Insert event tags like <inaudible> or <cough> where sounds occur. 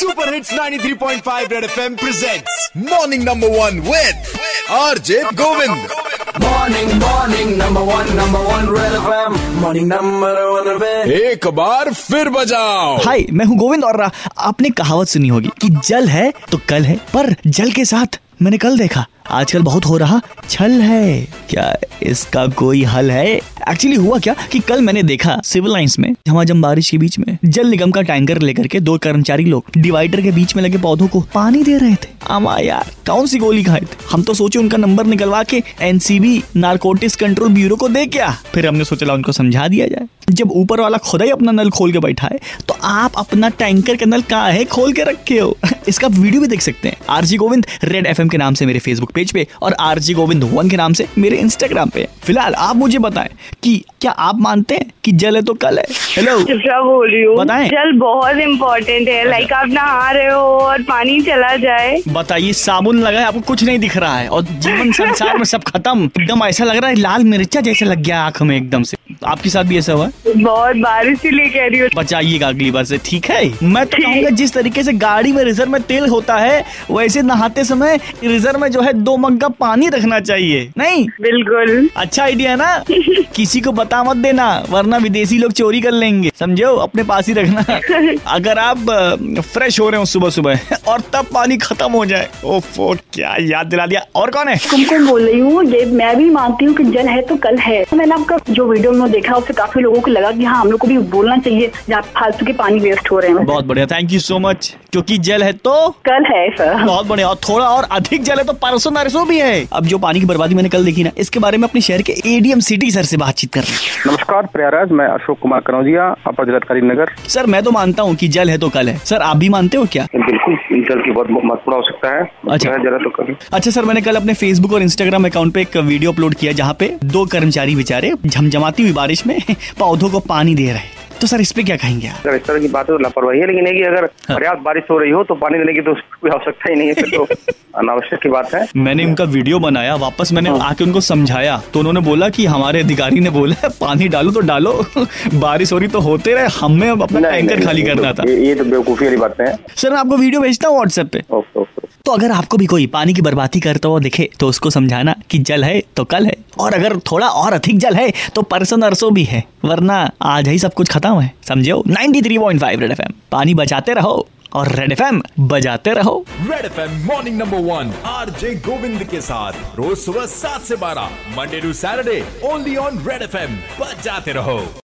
Super hits 93.5 red FM presents morning number one with RJ Govind morning morning number one number one red FM. Morning number one Red. एक बार फिर बजाओ हाय मैं हूँ गोविंद और आपने कहावत सुनी होगी कि जल है तो कल है पर जल के साथ मैंने कल देखा आजकल बहुत हो रहा छल है। क्या इसका कोई हल है? एक्चुअली हुआ क्या कि कल मैंने देखा सिविल लाइंस में, झमाझम बारिश के बीच में, जल निगम का टैंकर लेकर के दो कर्मचारी लोग डिवाइडर के बीच में लगे पौधों को पानी दे रहे थे। आमा यार, कौन सी गोली खाए थे? हम तो सोचे उनका नंबर निकलवा के एनसीबी नारकोटिक्स कंट्रोल ब्यूरो को दे क्या? फिर हमने सोचा उनको समझा दिया जाए। जब ऊपर वाला खुदा ही अपना नल खोल के बैठा है तो आप अपना टैंकर का नल कहाँ है खोल के रखे हो? <laughs> इसका वीडियो भी देख सकते हैं। आरजी गोविंद रेड एफएम के नाम से मेरे फेसबुक पेज पे और आरजी गोविंद वन के नाम से मेरे इंस्टाग्राम पे। फ़िलहाल आप मुझे बताएँ कि क्या आप मानते हैं कि जल है तो कल है? हेलो बोल रही हूँ बताएँ। जल बहुत इम्पोर्टेंट है। लाइक आप नहा रहे हो और पानी चला जाए। बताइए साबुन लगा है आपको कुछ नहीं दिख रहा है और जीवन <laughs> संसार में सब खत्म। एकदम ऐसा लग रहा है लाल मिर्चा जैसा लग गया आँख में एकदम से। आपके साथ भी ऐसा हुआ बहुत बारिश से लिए कह रही हूँ। बचाइएगा अगली बार से ठीक है? मैं तो कहूँगा जिस तरीके से गाड़ी में रिज़र्व में तेल होता है वैसे नहाते समय रिज़र्व में जो है दो मग्गा पानी रखना चाहिए नहीं? बिल्कुल। अच्छा आइडिया है ना? <laughs> किसी को बता मत देना वरना विदेशी लोग चोरी कर लेंगे समझो अपने पास ही रखना। <laughs> अगर आप फ्रेश हो रहे हो सुबह सुबह और तब पानी खत्म हो जाए। ओफो क्या याद दिला दिया। और कौन है? कुमकुम बोल रही हूँ मैं भी मानती हूँ कि जल है तो कल है। मैंने आपका जो वीडियो में देखा उससे काफ़ी लोगों को लगा कि हाँ हम लोग को भी बोलना चाहिए जहाँ फालतू के पानी वेस्ट हो रहे हैं। बहुत बढ़िया थैंक यू सो मच क्योंकि जल है तो कल है सर बहुत बढ़िया और थोड़ा और अधिक जल है तो परसों नरसों भी है। अब जो पानी की बर्बादी मैंने कल देखी ना इसके बारे में अपने शहर के एडीएम सिटी सर से बातचीत कर रहे हैं। नमस्कार प्रयागराज मैं अशोक कुमार कनौजिया अपर जिलाधिकारी नगर। सर मैं तो मानता हूँ की जल है तो कल है। सर आप भी मानते हो क्या? बिल्कुल जल की बहुत महत्वपूर्ण आवश्यकता है। अच्छा। जल है तो कभी अच्छा सर मैंने कल अपने फेसबुक और इंस्टाग्राम अकाउंट पे एक वीडियो अपलोड किया जहाँ पे दो कर्मचारी बेचारे झमझमाती हुई बारिश में <laughs> पौधों को पानी दे रहे तो सर इस पे क्या कहेंगे आप? अगर इस तरह की बात है तो लापरवाही है लेकिन है कि अगर पर्याप्त बारिश हो रही हो तो पानी देने की तो कोई आवश्यकता ही नहीं है फिर तो <laughs> अनावश्यक की बात है। मैंने उनका वीडियो बनाया वापस मैंने आके उनको समझाया तो उन्होंने बोला कि हमारे अधिकारी ने बोला पानी डालो तो डालो <laughs> बारिश हो रही तो होते रहे हमें अपना टैंकर खाली करना था। ये तो बेवकूफ़ी वाली बातें हैं। सर मैं आपको वीडियो भेजता हूँ व्हाट्सएप पे? तो अगर आपको भी कोई पानी की बर्बादी करता हुआ दिखे तो उसको समझाना कि जल है तो कल है। और अगर थोड़ा और अधिक जल है तो परसों नरसों भी है, वरना आज ही सब कुछ खत्म है। समझो 93.5 रेड एफएम पानी बचाते रहो, और रेड एफएम बजाते रहो। Red FM morning number one R J Govind के साथ। रोज सुबह सात से बारह Monday to Saturday only on red FM बजाते रहो।